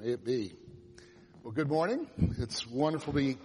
May it be. Well, good morning. It's wonderful to be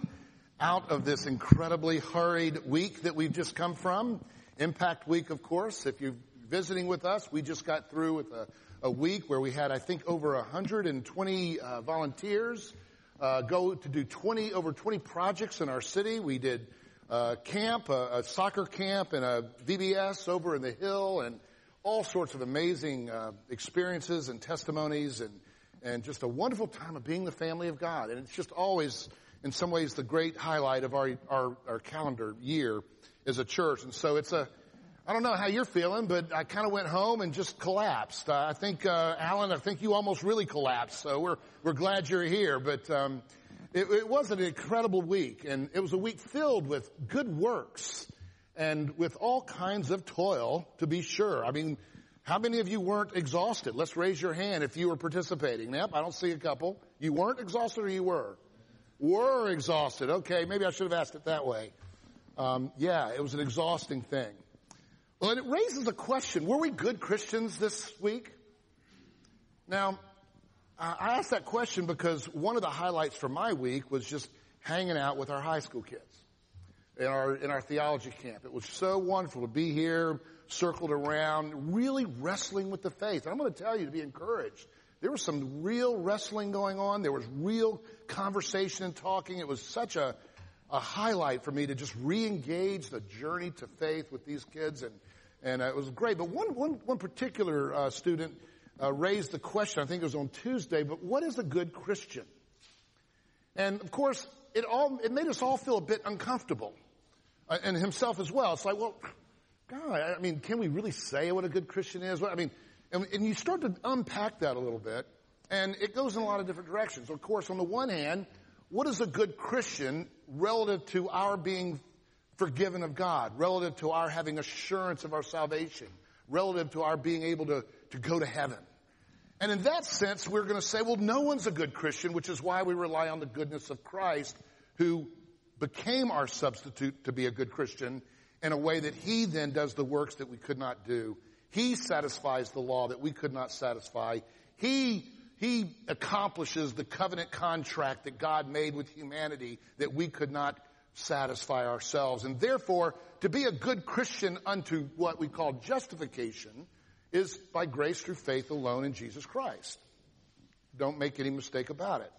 out of this incredibly hurried week that we've just come from. Impact Week, of course. If you're visiting with us, we just got through with a, a week where we had, I think, over 120 uh, volunteers uh, go to do 20 over 20 projects in our city. We did uh, camp, a, a, soccer camp, and a VBS over in the hill, and all sorts of amazing uh, experiences and testimonies and and just a wonderful time of being the family of God. And it's just always, in some ways, the great highlight of our, our, our calendar year as a church. And so it's a, I don't know how you're feeling, but I kind of went home and just collapsed. Uh, I think, uh, Alan, I think you almost really collapsed. So we're, we're glad you're here. But, um, it, it was an incredible week and it was a week filled with good works and with all kinds of toil, to be sure. I mean, how many of you weren't exhausted? Let's raise your hand if you were participating. Yep, I don't see a couple. You weren't exhausted or you were? Were exhausted. Okay, maybe I should have asked it that way. Um, yeah, it was an exhausting thing. Well, and it raises a question. Were we good Christians this week? Now, I asked that question because one of the highlights for my week was just hanging out with our high school kids in our, in our theology camp. It was so wonderful to be here, circled around, really wrestling with the faith. And I'm going to tell you to be encouraged. There was some real wrestling going on. There was real conversation and talking. It was such a, a highlight for me to just re-engage the journey to faith with these kids and, and uh, it was great. But one, one, one particular uh, student uh, raised the question, I think it was on Tuesday, but what is a good Christian? And of course, it all, it made us all feel a bit uncomfortable. Uh, and himself as well. It's like, well, God, I mean, can we really say what a good Christian is? I mean, and, and you start to unpack that a little bit, and it goes in a lot of different directions. Of course, on the one hand, what is a good Christian relative to our being forgiven of God, relative to our having assurance of our salvation, relative to our being able to, to go to heaven? And in that sense, we're going to say, well, no one's a good Christian, which is why we rely on the goodness of Christ, who became our substitute to be a good Christian in a way that he then does the works that we could not do. He satisfies the law that we could not satisfy. He, he accomplishes the covenant contract that God made with humanity that we could not satisfy ourselves. And therefore, to be a good Christian unto what we call justification is by grace through faith alone in Jesus Christ. Don't make any mistake about it.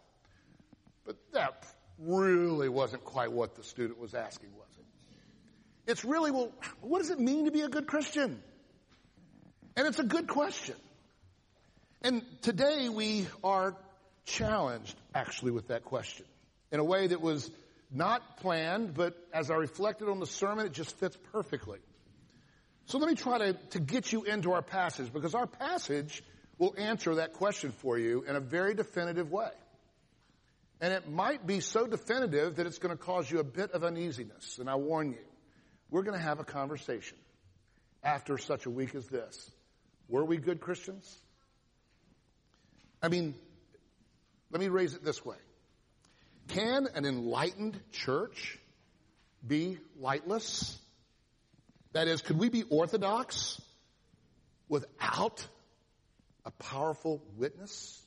But that really wasn't quite what the student was asking, was it's really, well, what does it mean to be a good Christian? And it's a good question. And today we are challenged actually with that question in a way that was not planned, but as I reflected on the sermon, it just fits perfectly. So let me try to, to get you into our passage because our passage will answer that question for you in a very definitive way. And it might be so definitive that it's going to cause you a bit of uneasiness, and I warn you. We're going to have a conversation after such a week as this. Were we good Christians? I mean, let me raise it this way. Can an enlightened church be lightless? That is, could we be orthodox without a powerful witness?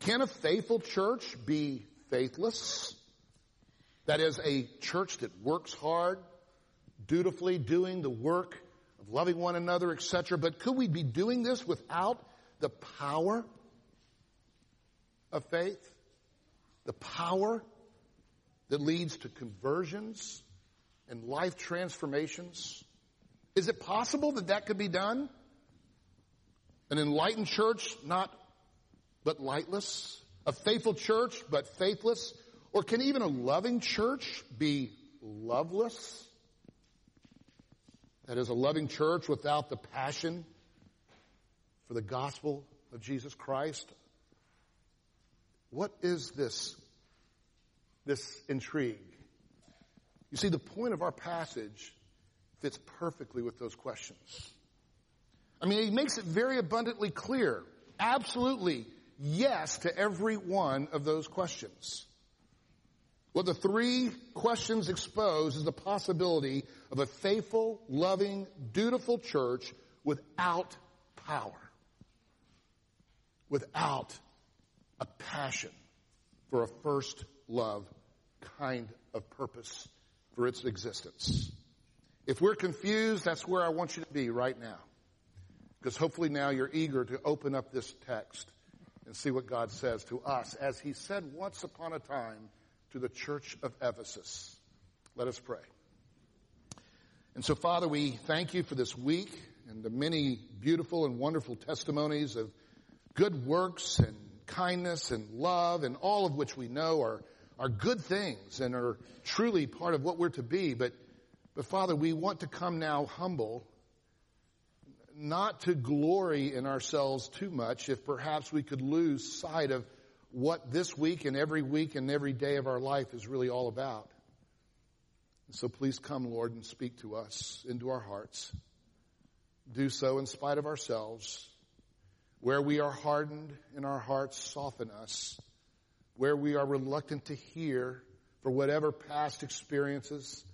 Can a faithful church be faithless? That is a church that works hard, dutifully doing the work of loving one another, etc. But could we be doing this without the power of faith? The power that leads to conversions and life transformations? Is it possible that that could be done? An enlightened church, not but lightless? A faithful church, but faithless? Or can even a loving church be loveless? That is, a loving church without the passion for the gospel of Jesus Christ? What is this, this intrigue? You see, the point of our passage fits perfectly with those questions. I mean, he makes it very abundantly clear. Absolutely yes to every one of those questions. What the three questions expose is the possibility of a faithful, loving, dutiful church without power. Without a passion for a first love kind of purpose for its existence. If we're confused, that's where I want you to be right now. Because hopefully now you're eager to open up this text and see what God says to us as he said once upon a time to the church of Ephesus. Let us pray. And so Father, we thank you for this week and the many beautiful and wonderful testimonies of good works and kindness and love and all of which we know are, are good things and are truly part of what we're to be. But, but Father, we want to come now humble, not to glory in ourselves too much if perhaps we could lose sight of what this week and every week and every day of our life is really all about. So please come, Lord, and speak to us into our hearts. Do so in spite of ourselves where we are hardened in our hearts, soften us. Where we are reluctant to hear for whatever past experiences,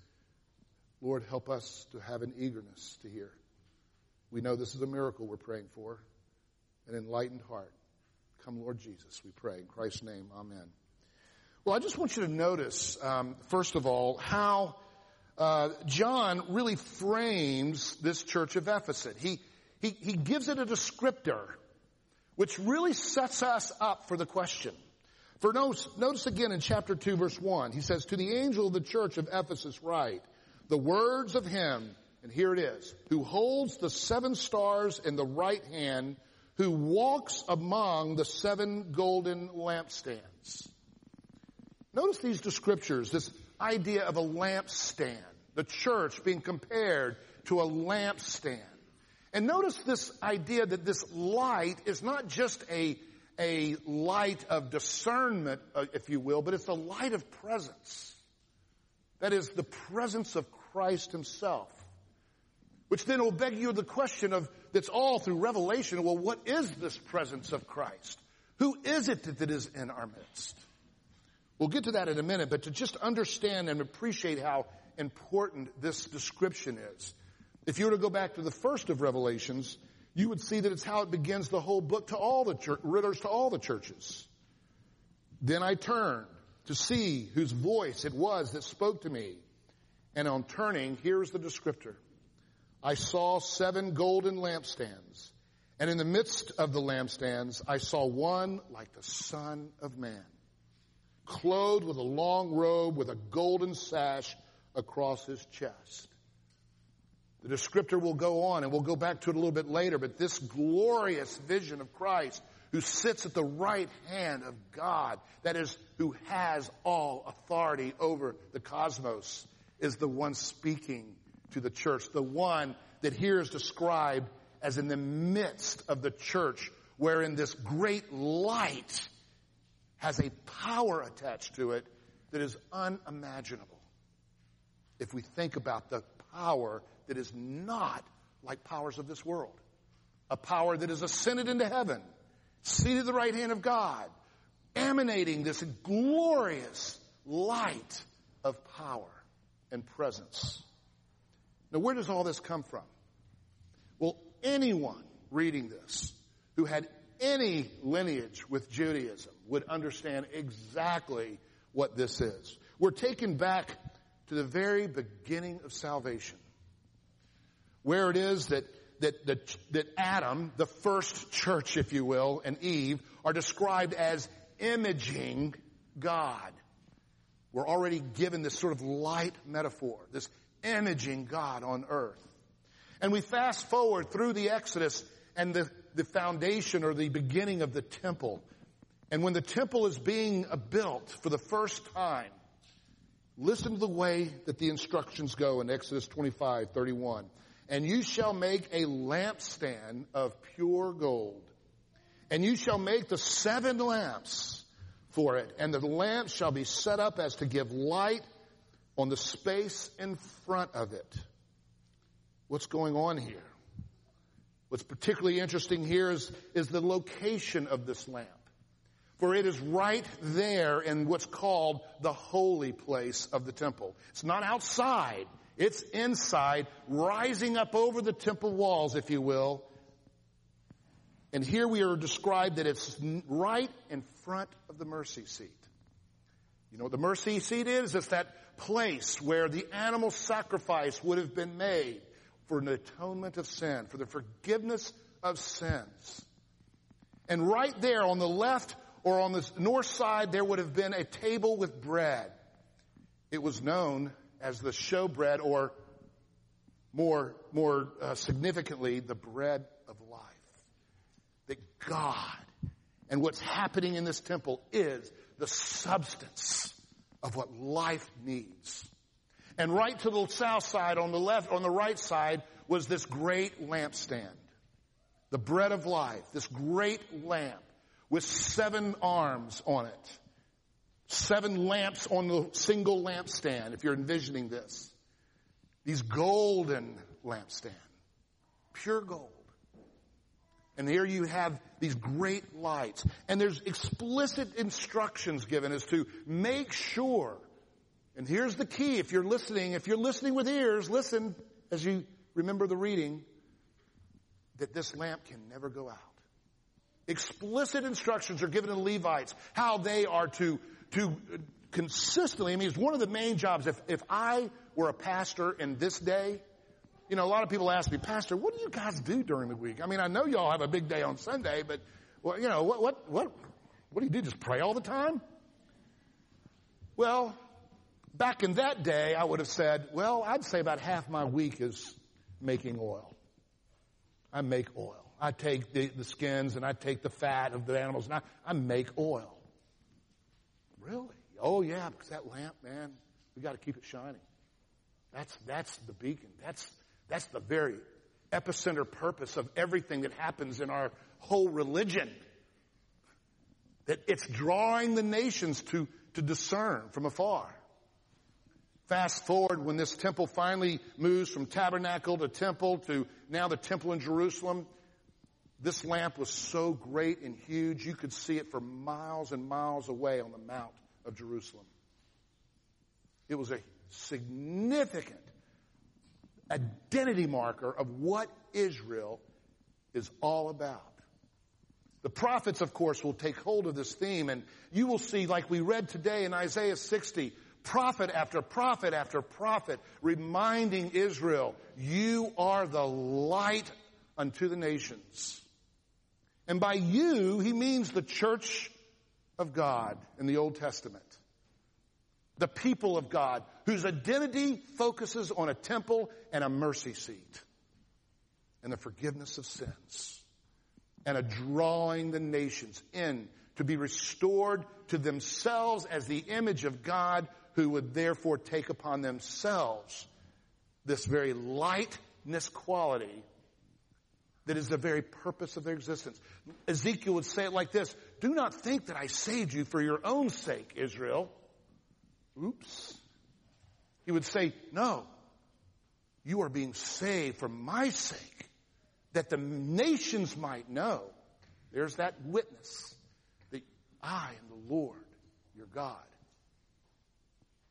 Lord, help us to have an eagerness to hear. We know this is a miracle we're praying for, an enlightened heart. Come, Lord Jesus, we pray. In Christ's name, amen. Well, I just want you to notice, um, first of all, how uh, John really frames this church of Ephesus. He, he, he gives it a descriptor which really sets us up for the question. For notice, notice again in chapter 2 verse 1, he says, to the angel of the church of Ephesus write, the words of him, and here it is, who holds the seven stars in the right hand, who walks among the seven golden lampstands. Notice these descriptors, this idea of a lampstand, the church being compared to a lampstand. And notice this idea that this light is not just a, a light of discernment, uh, if you will, but it's a light of presence. That is the presence of Christ himself. Which then will beg you the question of, that's all through Revelation, well, what is this presence of Christ? Who is it that, is in our midst? We'll get to that in a minute, but to just understand and appreciate how important this description is. If you were to go back to the first of Revelations, you would see that it's how it begins the whole book to all the church, to all the churches. Then I turned to see whose voice it was that spoke to me. And on turning, here's the descriptor. I saw seven golden lampstands. And in the midst of the lampstands, I saw one like the son of man, clothed with a long robe with a golden sash across his chest. The descriptor will go on and we'll go back to it a little bit later, but this glorious vision of Christ who sits at the right hand of God, that is, who has all authority over the cosmos, is the one speaking to the church. The one that here is described as in the midst of the church, wherein this great light has a power attached to it that is unimaginable. If we think about the power that is not like powers of this world. A power that is ascended into heaven, seated at the right hand of God, emanating this glorious light of power and presence. Now where does all this come from? Well, anyone reading this who had any lineage with Judaism would understand exactly what this is. We're taken back to the very beginning of salvation where it is that, that, that, that Adam, the first church, if you will, and Eve are described as imaging God. We're already given this sort of light metaphor, this imaging God on earth. And we fast forward through the Exodus and the, the foundation or the beginning of the temple. And when the temple is being built for the first time, listen to the way that the instructions go in Exodus 25, 31. And you shall make a lampstand of pure gold. And you shall make the seven lamps for it. And the lamps shall be set up as to give light on the space in front of it. What's going on here? What's particularly interesting here is, is the location of this lamp. For it is right there in what's called the holy place of the temple. It's not outside. It's inside, rising up over the temple walls, if you will, And here we are described that it's right in front of the mercy seat. You know what the mercy seat is? It's that place where the animal sacrifice would have been made for an atonement of sin, for the forgiveness of sins. And right there on the left or on the north side, there would have been a table with bread. It was known as the showbread or more, more uh, significantly, the bread of life. That God and what's happening in this temple is the substance of what life needs. And right to the south side, on the left, on the right side, was this great lampstand. The bread of life, this great lamp with seven arms on it. Seven lamps on the single lampstand, if you're envisioning this. These golden lampstand. Pure gold. And here you have these great lights. And there's explicit instructions given as to make sure. And here's the key. If you're listening, if you're listening with ears, listen as you remember the reading that this lamp can never go out. Explicit instructions are given to the Levites how they are to, to consistently, I mean, it's one of the main jobs. If, if I were a pastor in this day, you know, a lot of people ask me, Pastor, what do you guys do during the week? I mean, I know y'all have a big day on Sunday, but, well, you know, what, what, what, what do you do? Just pray all the time? Well, back in that day, I would have said, well, I'd say about half my week is making oil. I make oil. I take the, the skins and I take the fat of the animals and I, I make oil. Really? Oh yeah, because that lamp, man, we got to keep it shining. That's, that's the beacon. That's, that's the very epicenter purpose of everything that happens in our whole religion. That it's drawing the nations to, to discern from afar. Fast forward when this temple finally moves from tabernacle to temple to now the temple in Jerusalem. This lamp was so great and huge, you could see it for miles and miles away on the Mount of Jerusalem. It was a significant identity marker of what Israel is all about. The prophets, of course, will take hold of this theme and you will see, like we read today in Isaiah 60, prophet after prophet after prophet reminding Israel, you are the light unto the nations. And by you, he means the church of God in the Old Testament. The people of God whose identity focuses on a temple and a mercy seat and the forgiveness of sins and a drawing the nations in to be restored to themselves as the image of God who would therefore take upon themselves this very lightness quality that is the very purpose of their existence. Ezekiel would say it like this, do not think that I saved you for your own sake, Israel. Oops. He would say, no, you are being saved for my sake, that the nations might know. There's that witness that I am the Lord, your God.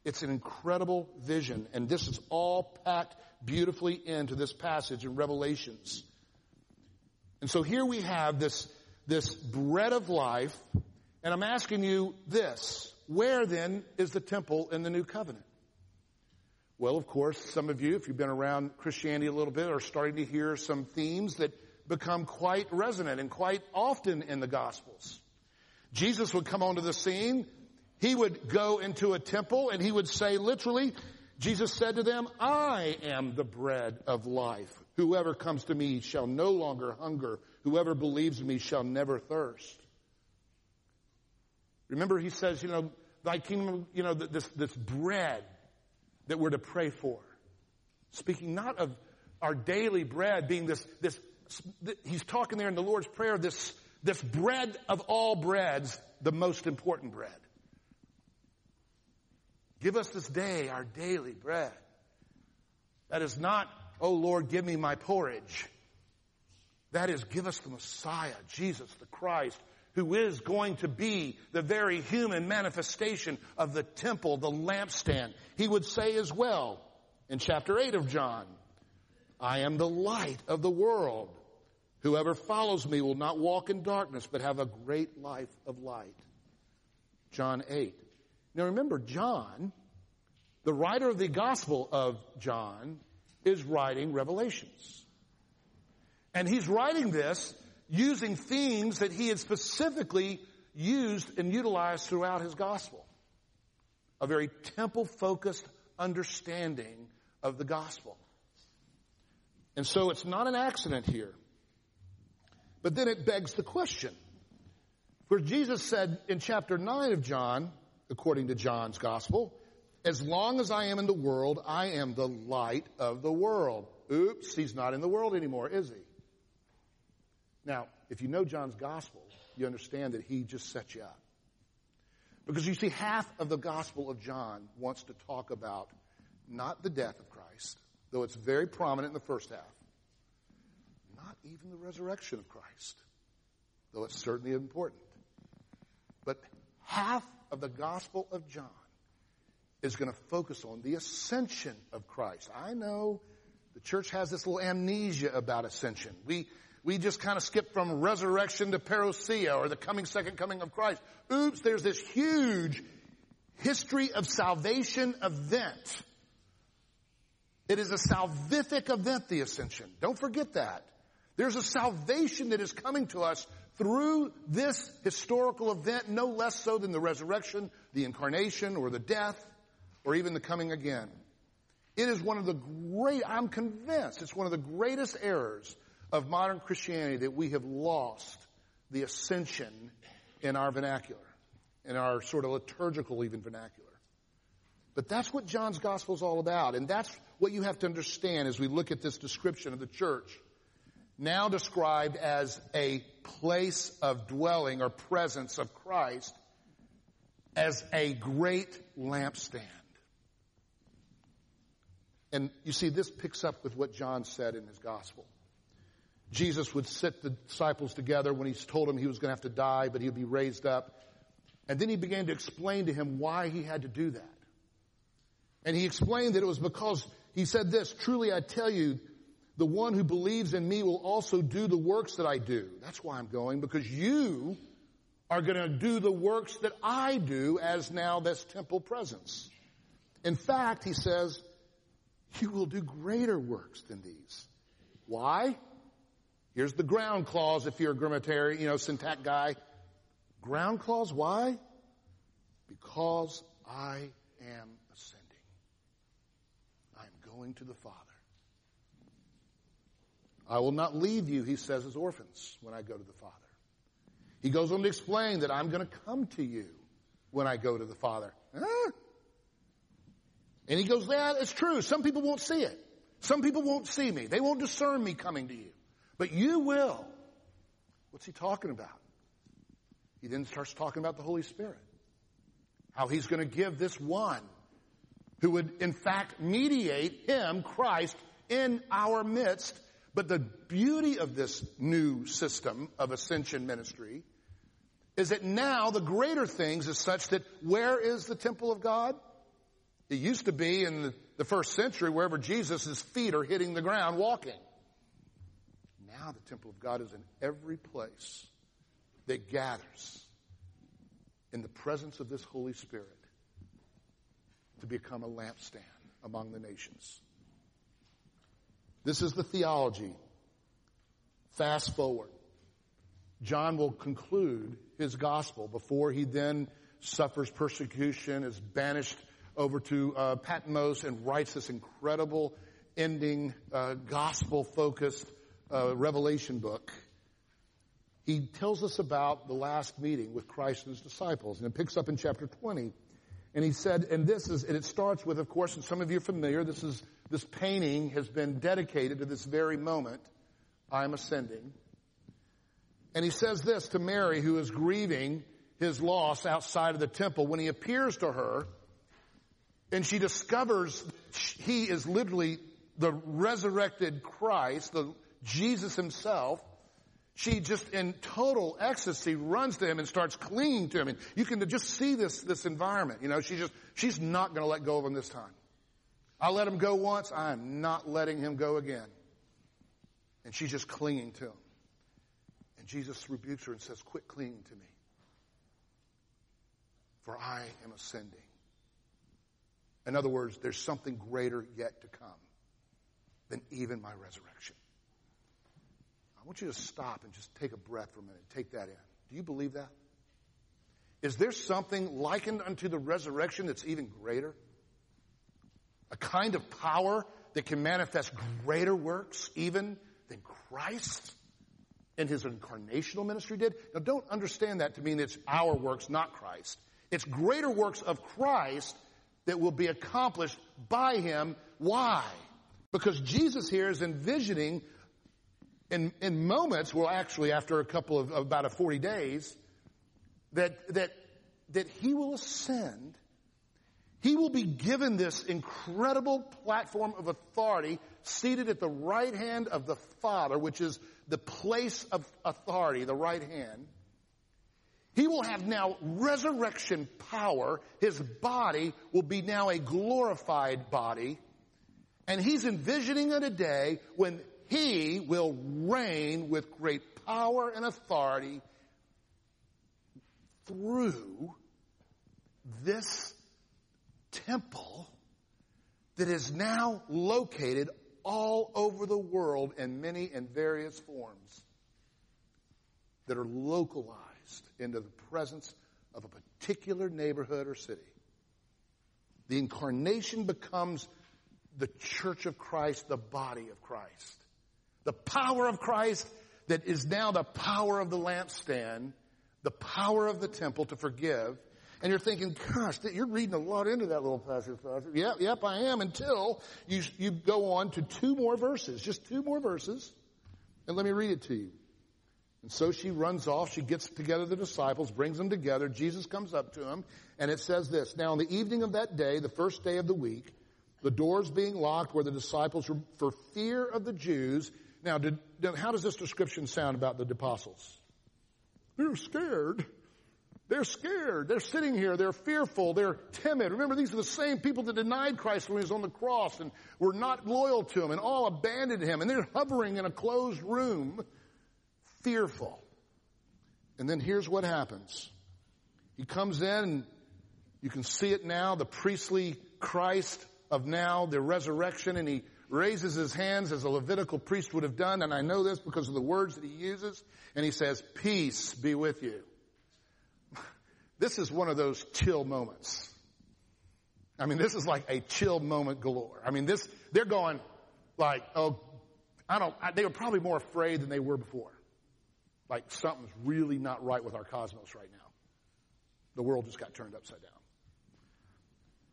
It's an incredible vision, and this is all packed beautifully into this passage in Revelations. And so here we have this, this bread of life, and I'm asking you this. Where then is the temple in the new covenant? Well, of course, some of you, if you've been around Christianity a little bit, are starting to hear some themes that become quite resonant and quite often in the Gospels. Jesus would come onto the scene he would go into a temple and he would say literally, Jesus said to them, I am the bread of life. Whoever comes to me shall no longer hunger. Whoever believes in me shall never thirst. Remember he says, you know, thy kingdom, you know, this, this bread that we're to pray for. Speaking not of our daily bread being this, this, he's talking there in the Lord's Prayer, this, this bread of all breads, the most important bread. Give us this day our daily bread. That is not, oh Lord, give me my porridge. That is, give us the Messiah, Jesus the Christ, who is going to be the very human manifestation of the temple, the lampstand. He would say as well in chapter 8 of John, I am the light of the world. Whoever follows me will not walk in darkness, but have a great life of light. John 8. Now remember, John, the writer of the Gospel of John, is writing Revelations. And he's writing this using themes that he had specifically used and utilized throughout his Gospel. A very temple focused understanding of the Gospel. And so it's not an accident here. But then it begs the question. For Jesus said in chapter 9 of John, according to John's gospel, as long as I am in the world, I am the light of the world. Oops, he's not in the world anymore, is he? Now, if you know John's gospel, you understand that he just set you up. Because you see, half of the gospel of John wants to talk about not the death of Christ, though it's very prominent in the first half, not even the resurrection of Christ, though it's certainly important. But half of the Gospel of John is going to focus on the ascension of Christ. I know the church has this little amnesia about ascension. We, we just kind of skip from resurrection to parousia or the coming second coming of Christ. Oops, there's this huge history of salvation event. It is a salvific event, the ascension. Don't forget that. There's a salvation that is coming to us through this historical event, no less so than the resurrection, the incarnation, or the death, or even the coming again. It is one of the great, I'm convinced, it's one of the greatest errors of modern Christianity that we have lost the ascension in our vernacular, in our sort of liturgical even vernacular. But that's what John's gospel is all about, and that's what you have to understand as we look at this description of the church now described as a place of dwelling or presence of Christ as a great lampstand. And you see, this picks up with what John said in his gospel. Jesus would sit the disciples together when he told them he was going to have to die, but he'd be raised up. And then he began to explain to him why he had to do that. And he explained that it was because he said this, truly I tell you, the one who believes in me will also do the works that I do. That's why I'm going, because you are going to do the works that I do as now this temple presence. In fact, he says, you will do greater works than these. Why? Here's the ground clause if you're a grammatiary, you know, syntax guy. Ground clause, why? Because I am ascending. I'm going to the Father. I will not leave you, he says, as orphans when I go to the Father. He goes on to explain that I'm going to come to you when I go to the Father. Huh? And he goes, yeah, it's true. Some people won't see it. Some people won't see me. They won't discern me coming to you. But you will. What's he talking about? He then starts talking about the Holy Spirit. How he's going to give this one who would in fact mediate him, Christ, in our midst but the beauty of this new system of ascension ministry is that now the greater things is such that where is the temple of God? It used to be in the, first century wherever Jesus' feet are hitting the ground walking. Now the temple of God is in every place that gathers in the presence of this Holy Spirit to become a lampstand among the nations. This is the theology. Fast forward. John will conclude his gospel before he then suffers persecution, is banished over to uh, Patmos, and writes this incredible ending, uh, gospel focused uh, revelation book. He tells us about the last meeting with Christ and his disciples, and it picks up in chapter 20. And he said, and this is, and it starts with, of course, and some of you are familiar, this is this painting has been dedicated to this very moment. I'm ascending. And he says this to Mary, who is grieving his loss outside of the temple. When he appears to her, and she discovers he is literally the resurrected Christ, the Jesus himself, she just in total ecstasy runs to him and starts clinging to him. And you can just see this, this environment. You know, she just, she's not going to let go of him this time. I let him go once. I am not letting him go again. And she's just clinging to him. And Jesus rebukes her and says, Quit clinging to me, for I am ascending. In other words, there's something greater yet to come than even my resurrection. Want you to stop and just take a breath for a minute. Take that in. Do you believe that? Is there something likened unto the resurrection that's even greater? A kind of power that can manifest greater works even than Christ and his incarnational ministry did? Now don't understand that to mean it's our works, not Christ. It's greater works of Christ that will be accomplished by him. Why? Because Jesus here is envisioning in, in moments, well actually after a couple of, about a 40 days, that, that, that he will ascend. He will be given this incredible platform of authority seated at the right hand of the Father, which is the place of authority, the right hand. He will have now resurrection power. His body will be now a glorified body. And he's envisioning a day when he will reign with great power and authority through this temple that is now located all over the world in many and various forms that are localized into the presence of a particular neighborhood or city. The incarnation becomes the church of Christ, the body of Christ. The power of Christ that is now the power of the lampstand the power of the temple to forgive. And you're thinking, gosh, you're reading a lot into that little passage, Pastor. Yep, yep, I am until you, you go on to two more verses, just two more verses. And let me read it to you. And so she runs off. She gets together the disciples, brings them together. Jesus comes up to them, and it says this. Now, on the evening of that day, the first day of the week, the doors being locked where the disciples were for fear of the Jews. Now, did, how does this description sound about the apostles? They're scared. They're scared. They're sitting here. They're fearful. They're timid. Remember, these are the same people that denied Christ when he was on the cross and were not loyal to him and all abandoned him. And they're hovering in a closed room, fearful. And then here's what happens. He comes in and you can see it now, the priestly Christ of now, the resurrection, and he raises his hands as a Levitical priest would have done, and I know this because of the words that he uses, and he says, peace be with you. This is one of those chill moments. I mean, this is like a chill moment galore. I mean, this, they're going like, oh, I don't, I, they were probably more afraid than they were before. Like something's really not right with our cosmos right now. The world just got turned upside down.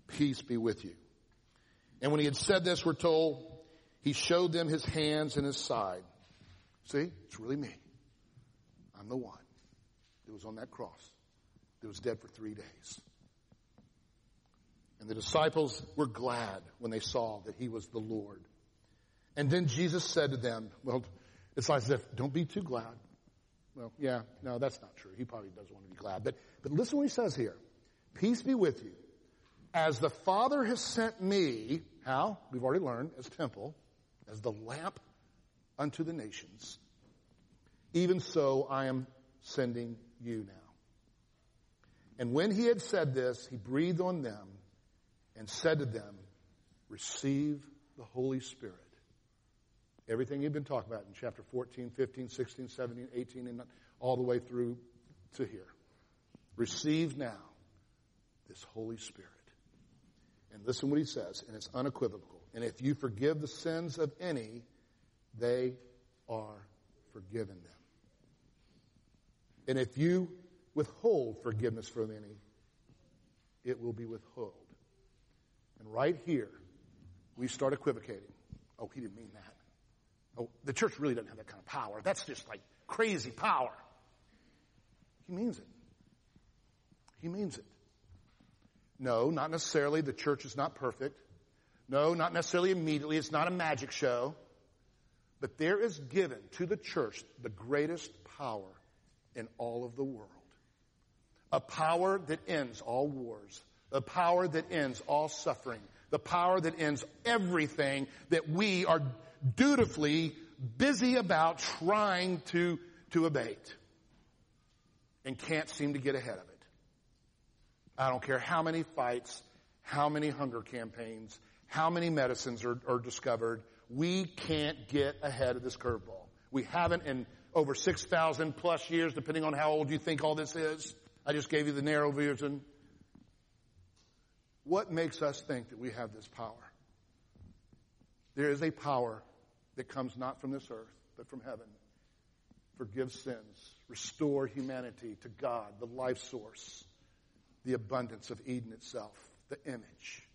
Peace be with you. And when he had said this, we're told, he showed them his hands and his side. See, it's really me. I'm the one that was on that cross, that was dead for three days. And the disciples were glad when they saw that he was the Lord. And then Jesus said to them, well, it's like as if, don't be too glad. Well, yeah, no, that's not true. He probably doesn't want to be glad. But, but listen what he says here. Peace be with you. As the Father has sent me, how? We've already learned, as temple, as the lamp unto the nations, even so I am sending you now. And when he had said this, he breathed on them and said to them, receive the Holy Spirit. Everything he'd been talking about in chapter 14, 15, 16, 17, 18, and all the way through to here. Receive now this Holy Spirit. And listen what he says, and it's unequivocal. And if you forgive the sins of any, they are forgiven them. And if you withhold forgiveness from any, it will be withheld. And right here, we start equivocating. Oh, he didn't mean that. Oh, the church really doesn't have that kind of power. That's just like crazy power. He means it. He means it. No, not necessarily. The church is not perfect. No, not necessarily immediately. It's not a magic show. But there is given to the church the greatest power in all of the world. A power that ends all wars. A power that ends all suffering. The power that ends everything that we are dutifully busy about trying to, to a bait and can't seem to get ahead of it. I don't care how many fights, how many hunger campaigns, how many medicines are, are discovered. We can't get ahead of this curveball. We haven't in over 6,000 plus years, depending on how old you think all this is. I just gave you the narrow version. What makes us think that we have this power? There is a power that comes not from this earth, but from heaven. Forgive sins, restore humanity to God, the life source, the abundance of Eden itself, the image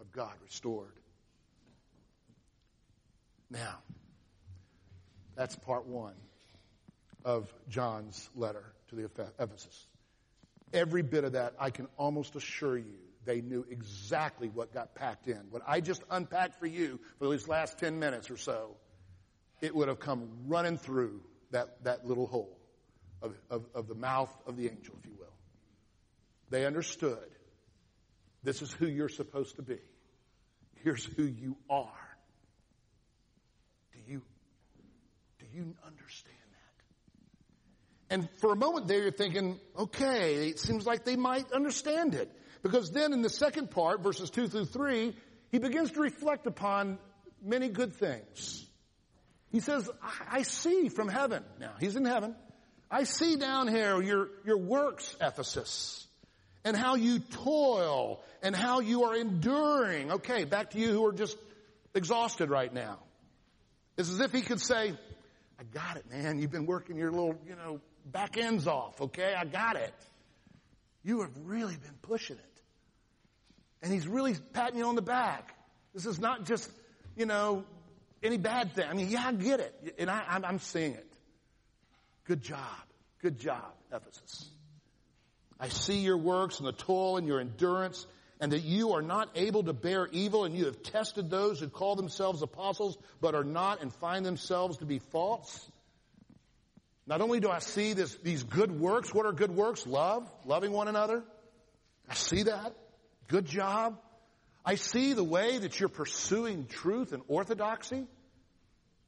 of God restored. Now, that's part one of John's letter to the Ephesus. Every bit of that, I can almost assure you, they knew exactly what got packed in. What I just unpacked for you for these last 10 minutes or so, it would have come running through that, that little hole of, of, of the mouth of the angel, if you will. They understood this is who you're supposed to be. Here's who you are. Do you, do you understand that? And for a moment there you're thinking, okay, it seems like they might understand it. Because then in the second part, verses two through three, he begins to reflect upon many good things. He says, I see from heaven. Now, he's in heaven. I see down here your, your works, Ephesus, and how you toil and how you are enduring. Okay, back to you who are just exhausted right now. It's as if he could say, I got it, man. You've been working your little, you know, back ends off, okay? I got it. You have really been pushing it. And he's really patting you on the back. This is not just, you know, any bad thing. I mean, yeah, I get it. And I, I'm, I'm seeing it. Good job. Good job, Ephesus. I see your works and the toil and your endurance and that you are not able to bear evil and you have tested those who call themselves apostles but are not and find themselves to be false. Not only do I see this, these good works, what are good works? Love, loving one another. I see that. Good job. I see the way that you're pursuing truth and orthodoxy.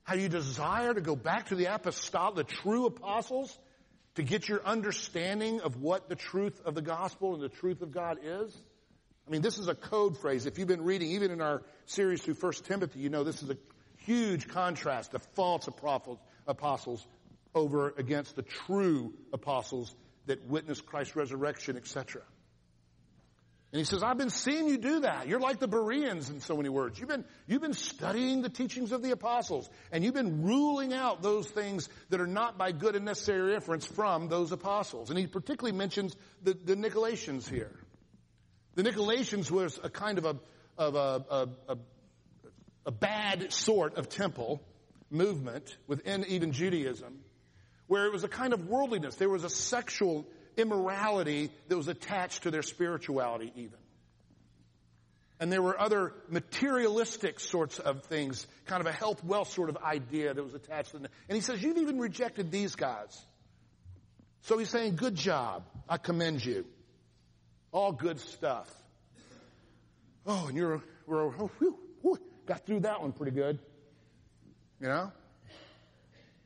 How you desire to go back to the apostolic, the true apostles, to get your understanding of what the truth of the gospel and the truth of God is. I mean, this is a code phrase. If you've been reading, even in our series through 1 Timothy, you know this is a huge contrast, the false apostles over against the true apostles that witnessed Christ's resurrection, etc. And he says, I've been seeing you do that. You're like the Bereans in so many words. You've been, you've been studying the teachings of the apostles and you've been ruling out those things that are not by good and necessary inference from those apostles. And he particularly mentions the, the Nicolaitans here. The Nicolaitans was a kind of a, of a, a, a, a bad sort of temple movement within even Judaism where it was a kind of worldliness. There was a sexual immorality that was attached to their spirituality even. And there were other materialistic sorts of things, kind of a health wealth sort of idea that was attached to them. And he says, you've even rejected these guys. So he's saying, good job. I commend you. All good stuff. Oh, and you're, we're, oh, whew, whew, got through that one pretty good. You know?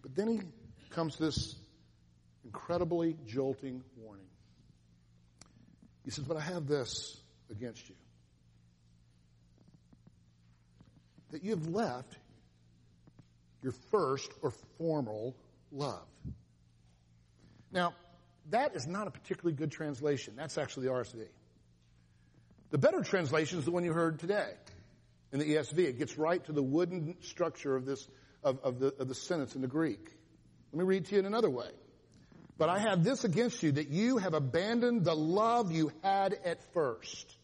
But then he comes to this incredibly jolting warning. He says, But I have this against you. That you have left your first or formal love. Now, that is not a particularly good translation. That's actually the RSV. The better translation is the one you heard today in the ESV. It gets right to the wooden structure of this, of, of, the, of the sentence in the Greek. Let me read to you in another way. But I have this against you that you have abandoned the love you had at first.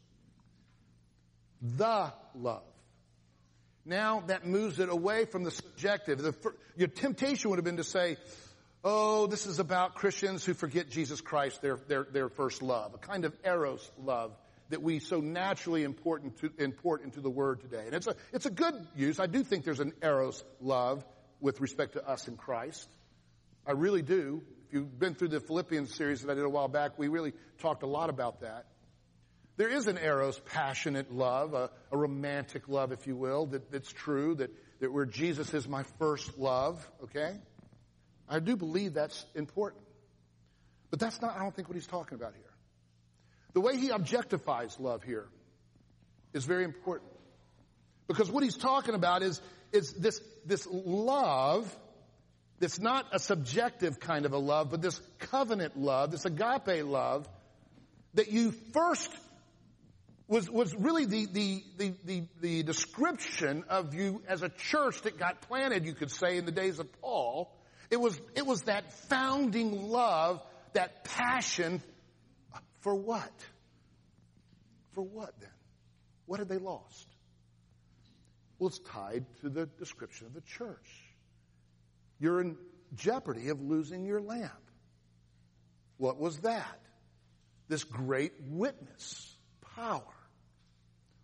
The love. Now that moves it away from the subjective. The, your temptation would have been to say, oh, this is about Christians who forget Jesus Christ, their, their, their first love. A kind of eros love that we so naturally important to, import into the word today. And it's a, it's a good use. I do think there's an eros love with respect to us in Christ. I really do you've been through the Philippians series that I did a while back, we really talked a lot about that. There is an eros passionate love, a, a romantic love, if you will, that, that's true, that, that where Jesus is my first love, okay? I do believe that's important. But that's not, I don't think, what he's talking about here. The way he objectifies love here is very important. Because what he's talking about is, is this, this love that's not a subjective kind of a love, but this covenant love, this agape love, that you first was, was really the, the, the, the, the description of you as a church that got planted, you could say, in the days of Paul. It was, it was that founding love, that passion for what? For what then? What had they lost? Well, it's tied to the description of the church. You're in jeopardy of losing your lamp. What was that? This great witness power.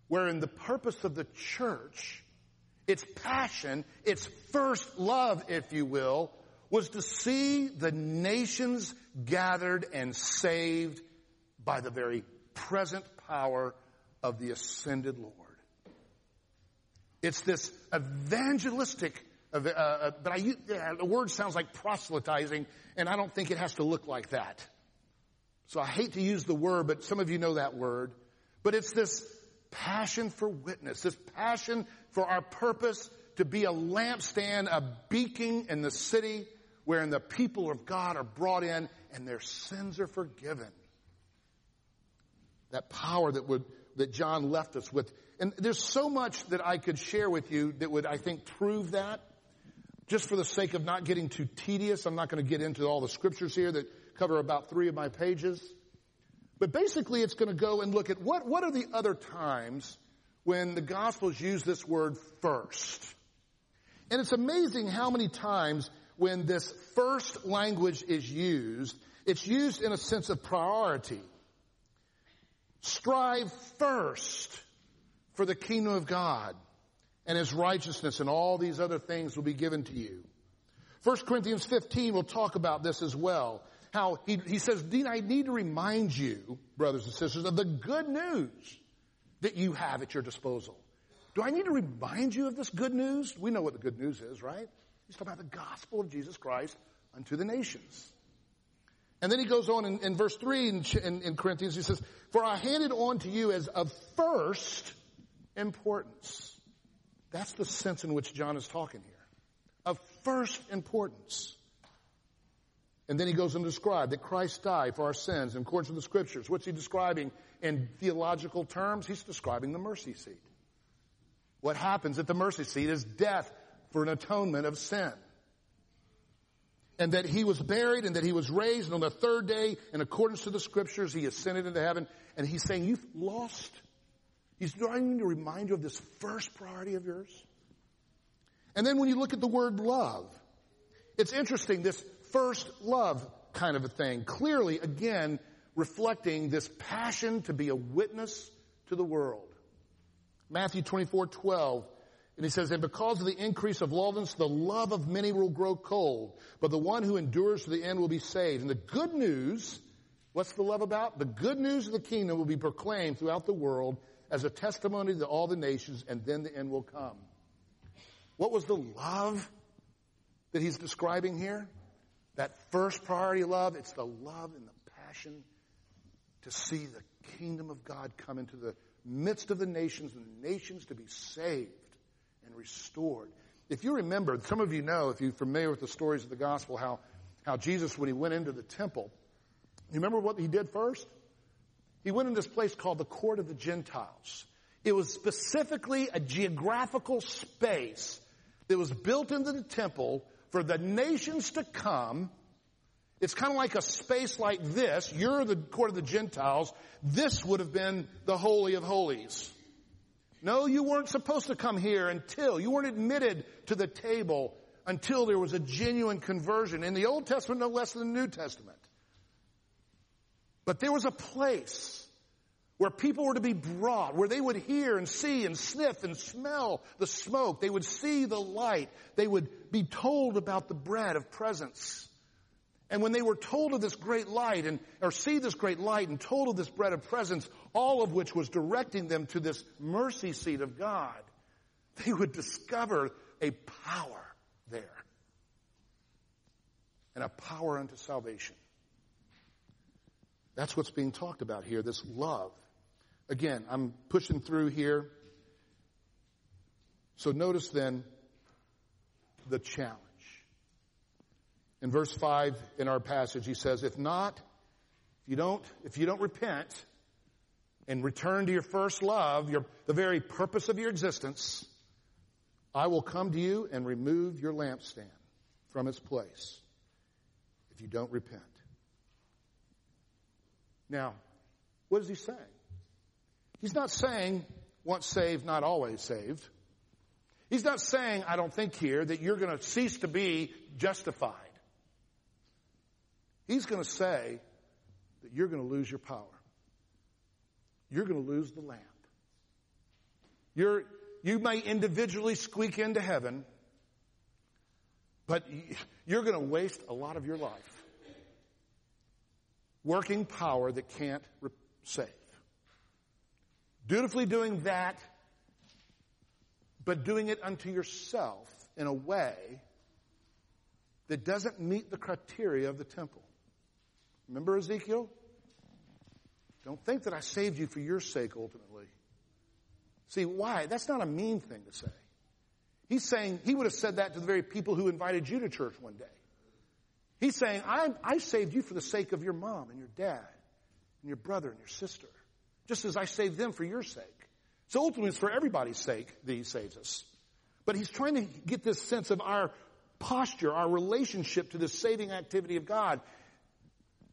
Wherein the purpose of the church, its passion, its first love, if you will, was to see the nations gathered and saved by the very present power of the ascended Lord. It's this evangelistic, uh, uh, but I, the word sounds like proselytizing, and I don't think it has to look like that. So I hate to use the word, but some of you know that word. But it's this passion for witness, this passion for our purpose to be a lampstand, a beacon in the city wherein the people of God are brought in and their sins are forgiven. That power that would, that John left us with. And there's so much that I could share with you that would, I think, prove that. Just for the sake of not getting too tedious, I'm not going to get into all the scriptures here that cover about three of my pages. But basically it's going to go and look at what, what are the other times when the Gospels use this word first. And it's amazing how many times when this first language is used, it's used in a sense of priority. Strive first for the kingdom of God and his righteousness and all these other things will be given to you. 1 Corinthians 15 will talk about this as well. How he, he says, Dean, I need to remind you, brothers and sisters, of the good news that you have at your disposal. Do I need to remind you of this good news? We know what the good news is, right? He's talking about the gospel of Jesus Christ unto the nations. And then he goes on in, in verse 3 in, in, in, Corinthians, he says, For I handed on to you as of first importance. That's the sense in which John is talking here. Of first importance. And then he goes on to describe that Christ died for our sins in accordance with the scriptures. What's he describing in theological terms? He's describing the mercy seat. What happens at the mercy seat is death for an atonement of sin and that he was buried and that he was raised and on the third day, in accordance to the scriptures, he ascended into heaven. And he's saying, you've lost. He's trying to remind you of this first priority of yours. And then when you look at the word love, it's interesting, this first love kind of a thing. Clearly, again, reflecting this passion to be a witness to the world. Matthew 24, 12 and he says, and because of the increase of lawlessness, the love of many will grow cold, but the one who endures to the end will be saved. And the good news, what's the love about? The good news of the kingdom will be proclaimed throughout the world as a testimony to all the nations, and then the end will come. What was the love that he's describing here? That first priority love, it's the love and the passion to see the kingdom of God come into the midst of the nations and the nations to be saved and restored. If you remember, some of you know, if you're familiar with the stories of the gospel, how, how Jesus, when he went into the temple, you remember what he did first? He went in this place called the court of the Gentiles. It was specifically a geographical space that was built into the temple for the nations to come. It's kind of like a space like this. You're the court of the Gentiles. This would have been the Holy of Holies. No, you weren't supposed to come here until, you weren't admitted to the table until there was a genuine conversion. In the Old Testament, no less than the New Testament. But there was a place where people were to be brought, where they would hear and see and sniff and smell the smoke. They would see the light. They would be told about the bread of presence. And when they were told of this great light and, or see this great light and told of this bread of presence, all of which was directing them to this mercy seat of God, they would discover a power there. and a power unto salvation. That's what's being talked about here, this love. Again, I'm pushing through here. So notice then the challenge. In verse 5 in our passage, he says, if not, if you don't, if you don't repent and return to your first love, your, the very purpose of your existence, I will come to you and remove your lampstand from its place if you don't repent. Now, what is he saying? He's not saying once saved, not always saved. He's not saying, I don't think here, that you're going to cease to be justified. He's going to say that you're going to lose your power. You're going to lose the lamp. You're, you may individually squeak into heaven, but you're going to waste a lot of your life working power that can't save. Dutifully doing that, but doing it unto yourself in a way that doesn't meet the criteria of the temple. Remember Ezekiel? Don't think that I saved you for your sake ultimately. See, why? That's not a mean thing to say. He's saying, he would have said that to the very people who invited you to church one day. He's saying, I, I saved you for the sake of your mom and your dad and your brother and your sister, just as I saved them for your sake. So ultimately it's for everybody's sake that he saves us. But he's trying to get this sense of our posture, our relationship to this saving activity of God.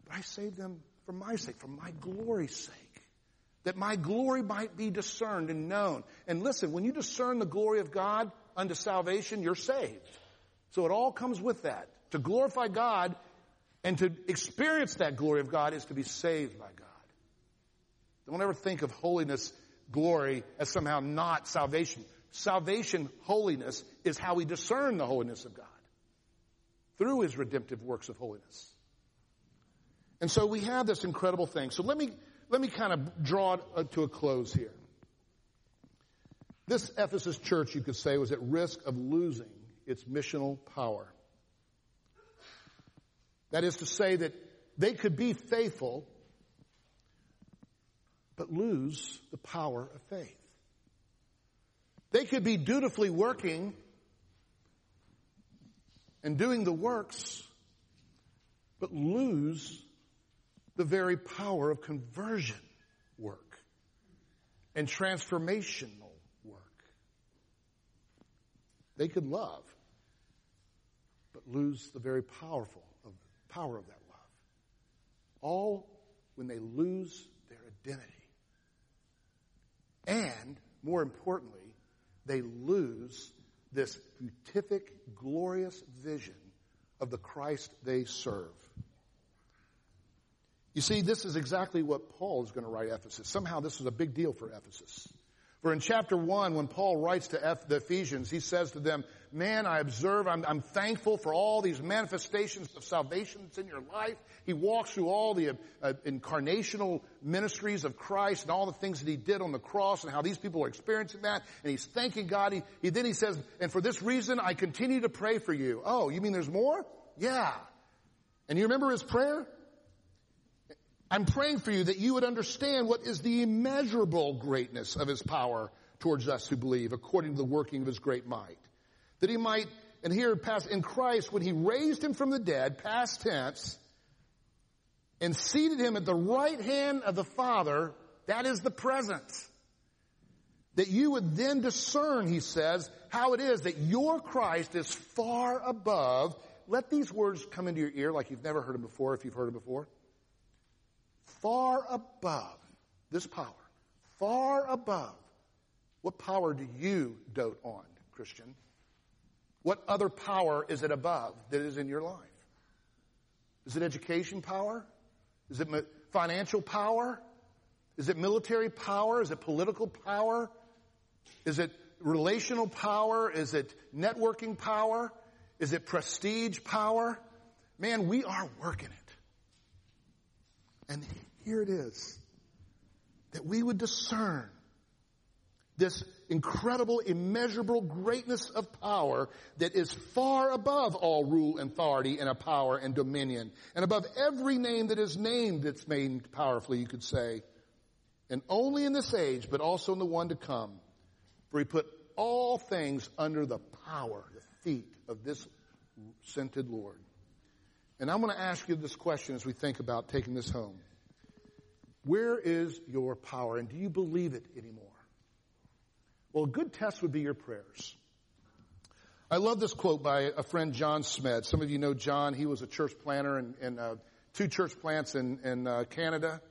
But I saved them for my sake, for my glory's sake. That my glory might be discerned and known. And listen, when you discern the glory of God unto salvation, you're saved. So it all comes with that. To glorify God and to experience that glory of God is to be saved by God. Don't ever think of holiness, glory as somehow not salvation. Salvation, holiness is how we discern the holiness of God through his redemptive works of holiness. And so we have this incredible thing. So let me, let me kind of draw it uh, to a close here. This Ephesus church, you could say, was at risk of losing its missional power. That is to say that they could be faithful, but lose the power of faith. They could be dutifully working and doing the works, but lose the very power of conversion work and transformational work. They could love, but lose the very powerful power of that love. All when they lose their identity. And, more importantly, they lose this beatific, glorious vision of the Christ they serve. You see, this is exactly what Paul is going to write Ephesus. Somehow this was a big deal for Ephesus. For in chapter 1, when Paul writes to the Ephesians, he says to them, Man, I observe, I'm, I'm, thankful for all these manifestations of salvation that's in your life. He walks through all the uh, incarnational ministries of Christ and all the things that he did on the cross and how these people are experiencing that. And he's thanking God. He, he then he says, And for this reason, I continue to pray for you. Oh, you mean there's more? Yeah. And you remember his prayer? I'm praying for you that you would understand what is the immeasurable greatness of his power towards us who believe according to the working of his great might. That he might, and here past in Christ, when he raised him from the dead, past tense, and seated him at the right hand of the Father, that is the present. That you would then discern, he says, how it is that your Christ is far above. Let these words come into your ear like you've never heard them before, if you've heard them before far above this power, far above. What power do you dote on, Christian? What other power is it above that is in your life? Is it education power? Is it financial power? Is it military power? Is it political power? Is it relational power? Is it networking power? Is it prestige power? Man, we are working it. And here it is that we would discern this incredible, immeasurable greatness of power that is far above all rule and authority and a power and dominion and above every name that is named that's named powerfully, you could say. And only in this age, but also in the one to come, for he put all things under the power, the feet of this scented Lord. And I'm going to ask you this question as we think about taking this home. Where is your power and do you believe it anymore? Well, a good test would be your prayers. I love this quote by a friend, John Smed. Some of you know John. He was a church planter in, in uh, two church plants in, in uh, Canada.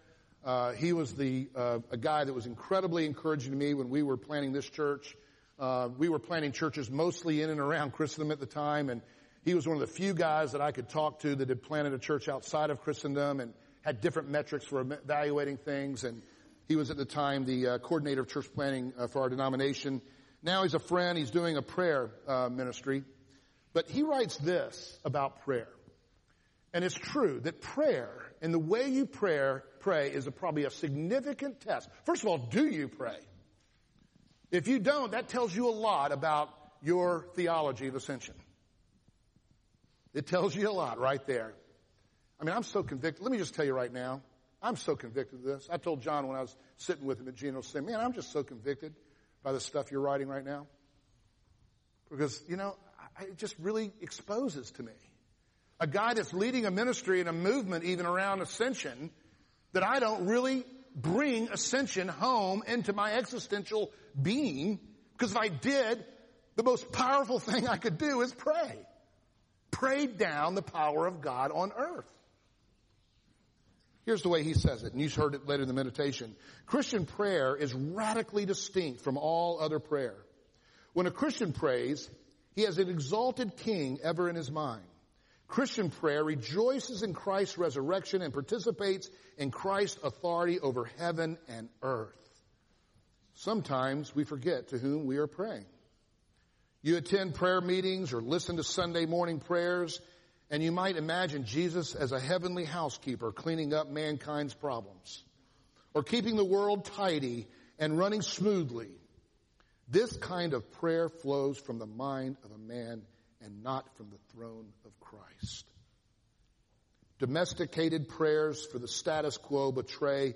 Uh, he was the uh, a guy that was incredibly encouraging to me when we were planning this church. Uh, we were planning churches mostly in and around Christendom at the time, and he was one of the few guys that I could talk to that had planted a church outside of Christendom and had different metrics for evaluating things. And he was at the time the uh, coordinator of church planting uh, for our denomination. Now he's a friend. He's doing a prayer uh, ministry. But he writes this about prayer. And it's true that prayer and the way you pray, pray is a, probably a significant test. First of all, do you pray? If you don't, that tells you a lot about your theology of ascension. It tells you a lot right there. I mean, I'm so convicted. Let me just tell you right now, I'm so convicted of this. I told John when I was sitting with him at Geno, saying, man, I'm just so convicted by the stuff you're writing right now. Because, you know, it just really exposes to me. A guy that's leading a ministry and a movement even around ascension that I don't really bring ascension home into my existential being because if I did, the most powerful thing I could do is pray. Pray down the power of God on earth. Here's the way he says it, and you've heard it later in the meditation. Christian prayer is radically distinct from all other prayer. When a Christian prays, he has an exalted king ever in his mind. Christian prayer rejoices in Christ's resurrection and participates in Christ's authority over heaven and earth. Sometimes we forget to whom we are praying. You attend prayer meetings or listen to Sunday morning prayers and you might imagine Jesus as a heavenly housekeeper cleaning up mankind's problems or keeping the world tidy and running smoothly. This kind of prayer flows from the mind of a man and not from the throne of Christ. Domesticated prayers for the status quo betray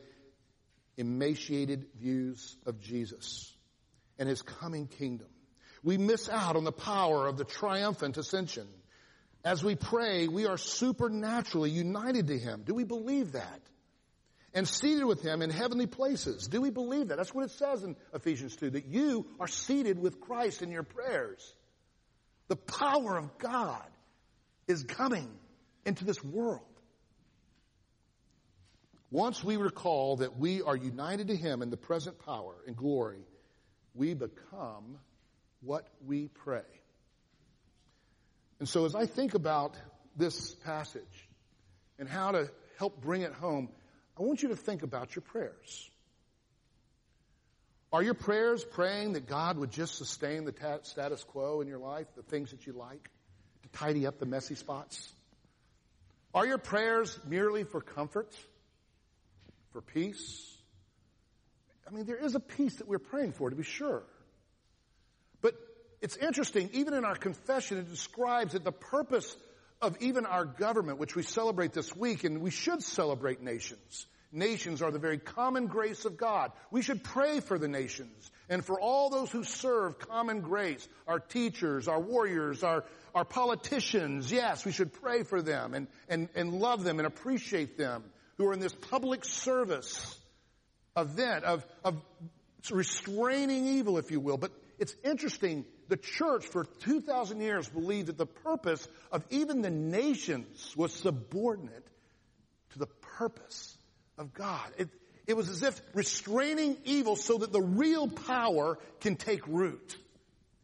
emaciated views of Jesus and his coming kingdom. We miss out on the power of the triumphant ascension. As we pray, we are supernaturally united to Him. Do we believe that? And seated with Him in heavenly places. Do we believe that? That's what it says in Ephesians 2, that you are seated with Christ in your prayers. The power of God is coming into this world. Once we recall that we are united to Him in the present power and glory, we become what we pray. And so as I think about this passage and how to help bring it home, I want you to think about your prayers. Are your prayers praying that God would just sustain the ta- status quo in your life, the things that you like, to tidy up the messy spots? Are your prayers merely for comfort, for peace? I mean, there is a peace that we're praying for, to be sure it's interesting, even in our confession, it describes that the purpose of even our government, which we celebrate this week, and we should celebrate nations. Nations are the very common grace of God. We should pray for the nations and for all those who serve common grace, our teachers, our warriors, our, our politicians. Yes, we should pray for them and, and, and love them and appreciate them who are in this public service event of, of restraining evil, if you will. But it's interesting the church for 2,000 years believed that the purpose of even the nations was subordinate to the purpose of God. It, it was as if restraining evil so that the real power can take root.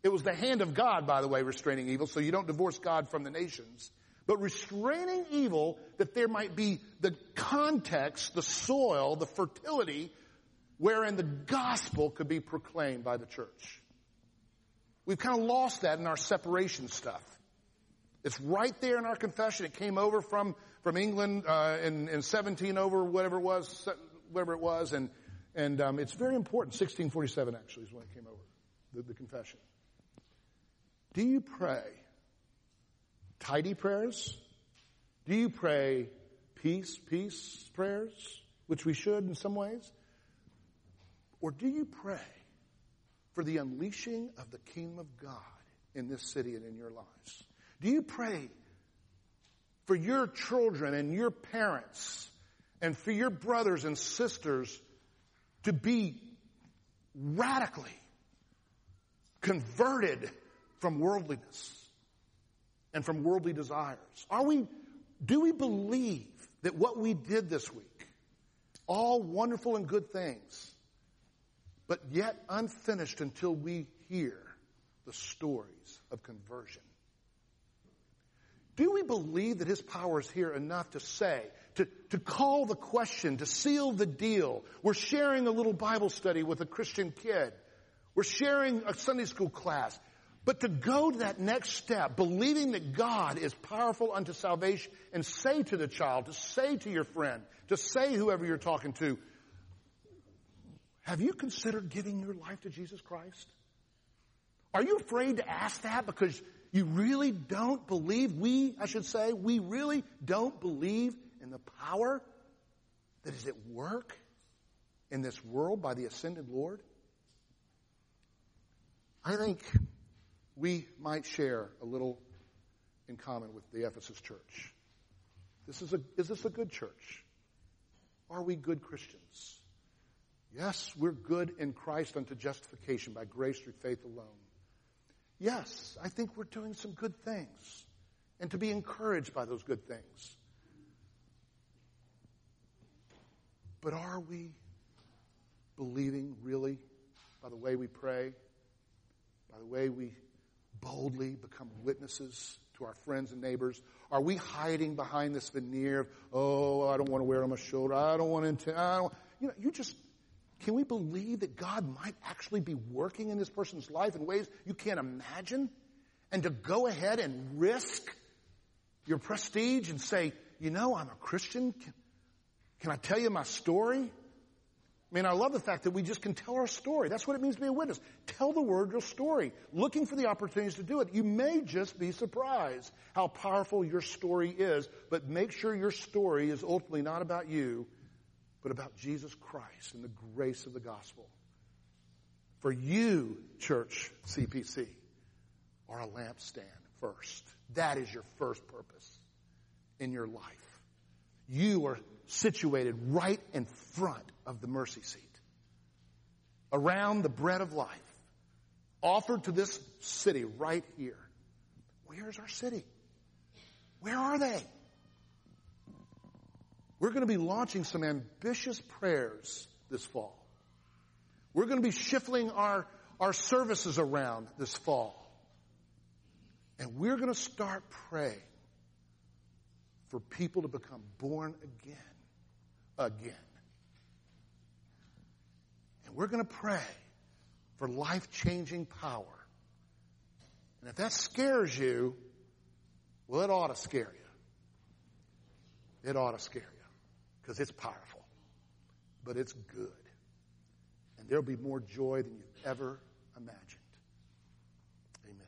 It was the hand of God, by the way, restraining evil, so you don't divorce God from the nations. But restraining evil that there might be the context, the soil, the fertility wherein the gospel could be proclaimed by the church. We've kind of lost that in our separation stuff. It's right there in our confession. It came over from, from England uh, in, in 17 over whatever it was, whatever it was, and, and um, it's very important. 1647 actually is when it came over. the, the confession. Do you pray tidy prayers? Do you pray peace, peace prayers, which we should in some ways? Or do you pray for the unleashing of the kingdom of God in this city and in your lives? Do you pray for your children and your parents and for your brothers and sisters to be radically converted from worldliness and from worldly desires? Are we, do we believe that what we did this week, all wonderful and good things, but yet unfinished until we hear the stories of conversion? Do we believe that His power is here enough to say, to, to call the question, to seal the deal? We're sharing a little Bible study with a Christian kid. We're sharing a Sunday school class. But to go to that next step, believing that God is powerful unto salvation and say to the child, to say to your friend, to say whoever you're talking to, have you considered giving your life to Jesus Christ? Are you afraid to ask that because you really don't believe, we, I should say, we really don't believe in the power that is at work in this world by the ascended Lord? I think we might share a little in common with the Ephesus church. This is, a, is this a good church? Are we good Christians? Yes, we're good in Christ unto justification by grace through faith alone. Yes, I think we're doing some good things and to be encouraged by those good things. But are we believing really by the way we pray, by the way we boldly become witnesses to our friends and neighbors? Are we hiding behind this veneer of, oh, I don't want to wear on my shoulder. I don't want to, I don't, you know, you just, can we believe that God might actually be working in this person's life in ways you can't imagine? And to go ahead and risk your prestige and say, you know, I'm a Christian. Can, can I tell you my story? I mean, I love the fact that we just can tell our story. That's what it means to be a witness. Tell the word your story, looking for the opportunities to do it. You may just be surprised how powerful your story is, but make sure your story is ultimately not about you, but about Jesus Christ and the grace of the gospel. For you, church CPC, are a lampstand first. That is your first purpose in your life. You are situated right in front of the mercy seat. Around the bread of life. Offered to this city right here. Where's our city? Where are they? We're going to be launching some ambitious prayers this fall. We're going to be shifting our, our services around this fall. And we're going to start praying for people to become born again. Again. And we're going to pray for life changing power. And if that scares you, well, it ought to scare you. It ought to scare you because it's powerful, but it's good. And there'll be more joy than you ever imagined. Amen.